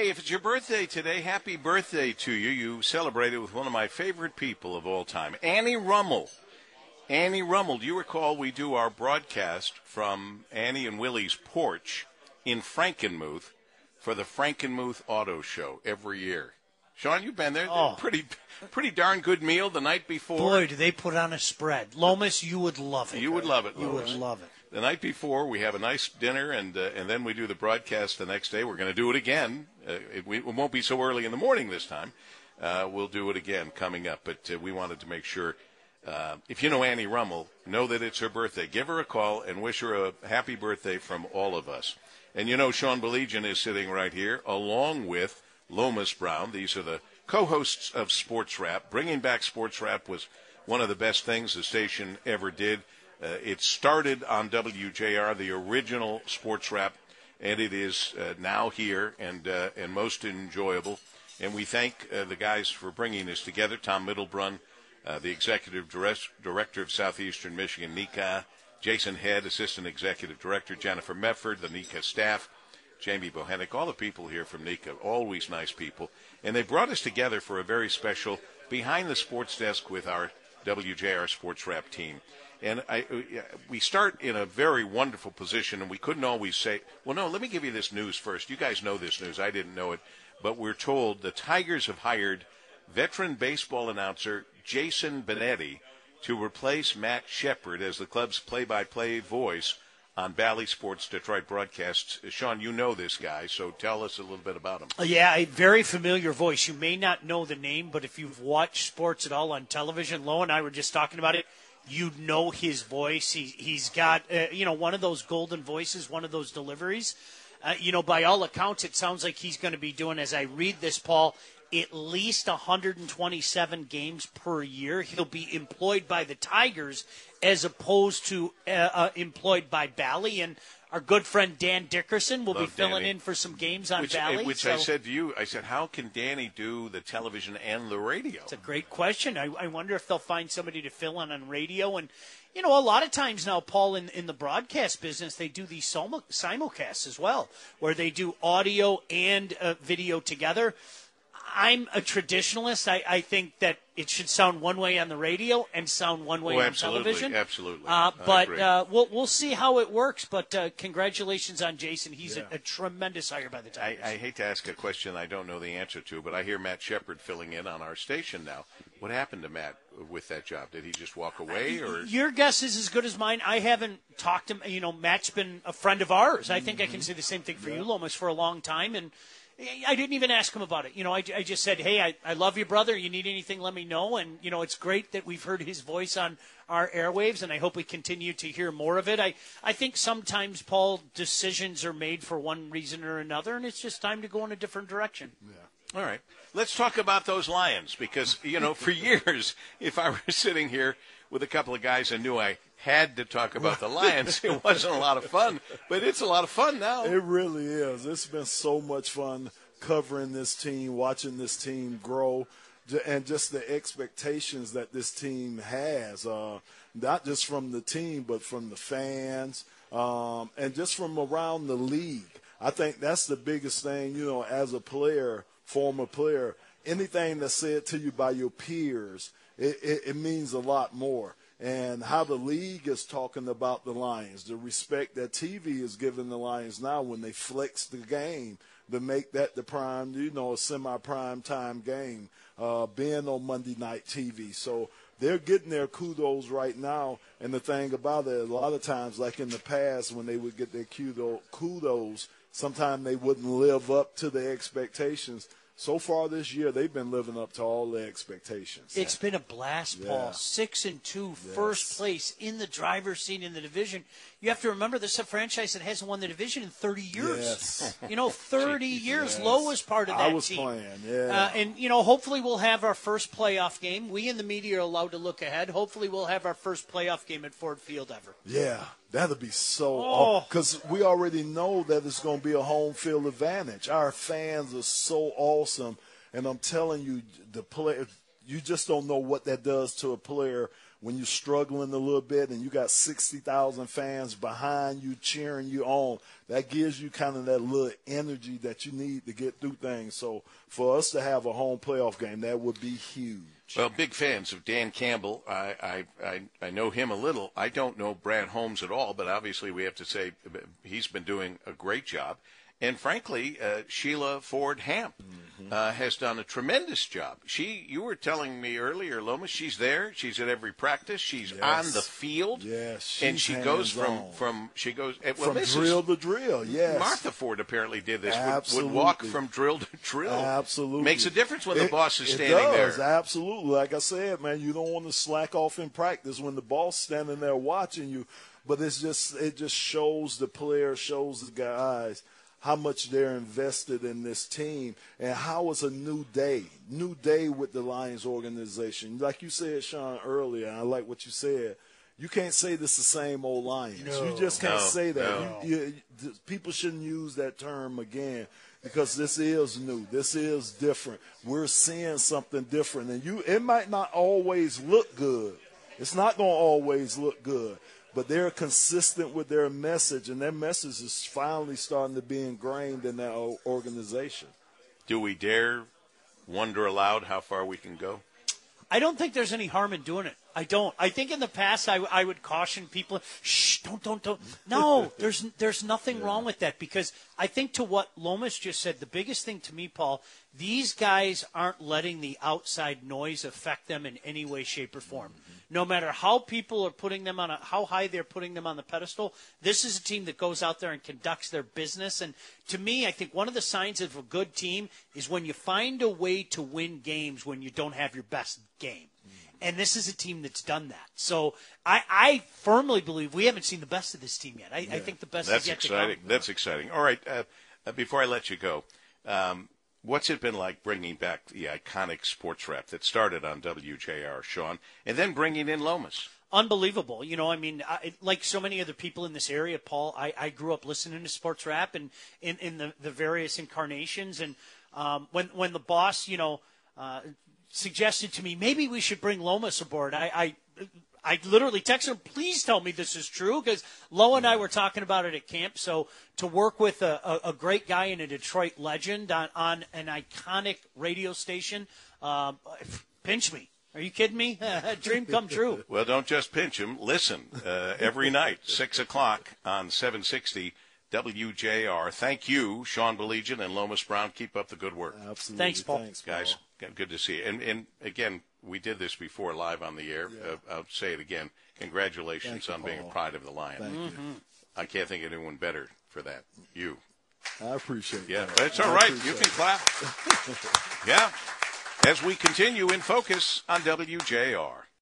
Hey, if it's your birthday today, happy birthday to you. You celebrated with one of my favorite people of all time, Annie Rummel. Annie Rummel, do you recall we do our broadcast from Annie and Willie's porch in Frankenmuth for the Frankenmuth Auto Show every year? Sean, you've been there. Oh. Pretty, pretty darn good meal the night before. Boy, do they put on a spread. Lomas, you would love it. You would love it, You would love it. The night before we have a nice dinner and uh, and then we do the broadcast the next day. We're going to do it again. Uh, it, we, it won't be so early in the morning this time. Uh, we'll do it again coming up but uh, we wanted to make sure uh, if you know Annie Rummel know that it's her birthday. Give her a call and wish her a happy birthday from all of us. And you know Sean Baligian is sitting right here along with Lomas Brown. These are the co-hosts of Sports Wrap. Bringing back Sports Wrap was one of the best things the station ever did uh, it started on WJR, the original sports wrap, and it is uh, now here and uh, and most enjoyable. And we thank uh, the guys for bringing us together. Tom Middlebrun, uh, the executive direct- director of Southeastern Michigan NECA, Jason Head, assistant executive director, Jennifer Medford, the NECA staff, Jamie Bohenik, all the people here from NECA, always nice people. And they brought us together for a very special behind the sports desk with our WJR Sports Wrap team. And I, we start in a very wonderful position, and we couldn't always say, well, no, let me give you this news first. You guys know this news. I didn't know it. But we're told the Tigers have hired veteran baseball announcer Jason Benetti to replace Matt Shepard as the club's play by play voice on Bally Sports Detroit broadcasts. Sean, you know this guy, so tell us a little bit about him. Yeah, a very familiar voice. You may not know the name, but if you've watched sports at all on television, Lo and I were just talking about it. You know his voice. He, he's got, uh, you know, one of those golden voices, one of those deliveries. Uh, you know, by all accounts, it sounds like he's going to be doing, as I read this, Paul, at least 127 games per year. He'll be employed by the Tigers as opposed to uh, uh, employed by Bally. And our good friend Dan Dickerson will be filling Danny. in for some games on Which, Bally. which I said to you, I said, how can Danny do the television and the radio? It's a great question. I, I wonder if they'll find somebody to fill in on radio. And, you know, a lot of times now, Paul, in, in the broadcast business, they do these simul- simulcasts as well, where they do audio and uh, video together. I'm a traditionalist. I, I think that it should sound one way on the radio and sound one way Oh, on absolutely, television. absolutely. Uh, but uh, we'll we'll see how it works. But uh, congratulations on Jason. He's a, a tremendous hire by the time. I, I hate to ask a question I don't know the answer to, but I hear Matt Shepard filling in on our station now. What happened to Matt with that job? Did he just walk away, or Your guess is as good as mine. I haven't talked to him. You know, Matt's been a friend of ours. I think I Mm-hmm. can say the same thing for you, Lomas, for a long time. And I didn't even ask him about it. You know, I, I just said, hey, I, I love you, brother. You need anything, let me know. And, you know, it's great that we've heard his voice on our airwaves, and I hope we continue to hear more of it. I, I think sometimes, Paul, decisions are made for one reason or another, and it's just time to go in a different direction. Yeah. All right. Let's talk about those Lions because, you know, for years, if I were sitting here with a couple of guys and knew I had to talk about the Lions, it wasn't a lot of fun, but it's a lot of fun now. It really is. It's been so much fun covering this team, watching this team grow, and just the expectations that this team has, uh, not just from the team, but from the fans, um, and just from around the league. I think that's the biggest thing, you know, as a player, former player, anything that's said to you by your peers, it, it, it means a lot more and how the league is talking about the Lions, the respect that TV is giving the Lions now when they flex the game to make that the prime, you know, a semi-prime time game, uh, being on Monday night TV. So they're getting their kudos right now. And the thing about it, a lot of times, like in the past, when they would get their kudo- kudos, sometimes they wouldn't live up to the expectations. So far this year, they've been living up to all the expectations. It's been a blast, Paul. Six and two, first place in the driver's seat in the division. You have to remember this is a franchise that hasn't won the division in 30 years. Yes. You know, 30 years. Yes. Low was part of I that was team. playing, yeah. Uh, and, you know, hopefully we'll have our first playoff game. We in the media are allowed to look ahead. Hopefully we'll have our first playoff game at Ford Field ever. Yeah, that'll be so. Oh. Because we already know that it's going to be a home field advantage. Our fans are so awesome, and I'm telling you, the player. You just don't know what that does to a player when you're struggling a little bit and you got 60,000 fans behind you cheering you on, that gives you kind of that little energy that you need to get through things. So for us to have a home playoff game, that would be huge. Well, big fans of Dan Campbell. I, I, I, I know him a little. I don't know Brad Holmes at all, but obviously we have to say uh, he's been doing a great job. And frankly, uh, Sheila Ford Hamp mm-hmm. uh, has done a tremendous job. She, you were telling me earlier, Lomas, she's there. She's at every practice. She's yes. on the field. Yes, and she goes from from she goes well, from drill to drill. Yes, Martha Ford apparently did this. Absolutely. Would, would walk from drill to drill. Absolutely, makes a difference when it, the boss is standing it does, there. Absolutely, like I said, man, you don't want to slack off in practice when the boss standing there watching you. But it's just it just shows the player, shows the guys how much they're invested in this team and how it's a new day, new day with the Lions organization. Like you said, Sean, earlier, I like what you said. You can't say this the same old Lions. No, you just can't no, say that. No. You, you, people shouldn't use that term again because this is new. This is different. We're seeing something different, and you. It might not always look good. It's not going to always look good but they're consistent with their message, and their message is finally starting to be ingrained in their organization. Do we dare wonder aloud how far we can go? I don't think there's any harm in doing it. I don't. I think in the past I, I would caution people, shh, don't, don't, don't. No, there's there's nothing yeah. wrong with that because I think to what Lomas just said, the biggest thing to me, Paul, these guys aren't letting the outside noise affect them in any way, shape, or form. Mm-hmm no matter how people are putting them on a, how high they're putting them on the pedestal, this is a team that goes out there and conducts their business. And to me, I think one of the signs of a good team is when you find a way to win games when you don't have your best game. And this is a team that's done that. So I, I firmly believe we haven't seen the best of this team yet. I, yeah. I think the best that's is yet exciting. to come. That's exciting. All right. Uh, uh, before I let you go, um, What's it been like bringing back the iconic sports wrap that started on WJR, Sean, and then bringing in Lomas? Unbelievable. You know, I mean, I, like so many other people in this area, Paul, I, I grew up listening to sports wrap and in, in the, the various incarnations. And um, when, when the boss, you know, uh, suggested to me, maybe we should bring Lomas aboard, I, I I literally texted him, please tell me this is true, because Lo and I were talking about it at camp. So to work with a, a, a great guy and a Detroit legend on, on an iconic radio station, uh, pinch me. Are you kidding me? Dream come true. Well, don't just pinch him. Listen uh, every night, 6 o'clock on 760 WJR. Thank you, Sean Baligian and Lomas Brown. Keep up the good work. Absolutely. Thanks, Paul. Thanks, Paul. Guys, good to see you. And, and again, we did this before live on the air. Yeah. Uh, I'll say it again. Congratulations you, on being a pride of the Lion. Thank mm-hmm. you. I can't think of anyone better for that. You. I appreciate yeah, that. that's all right. You can clap. yeah. As we continue in focus on WJR.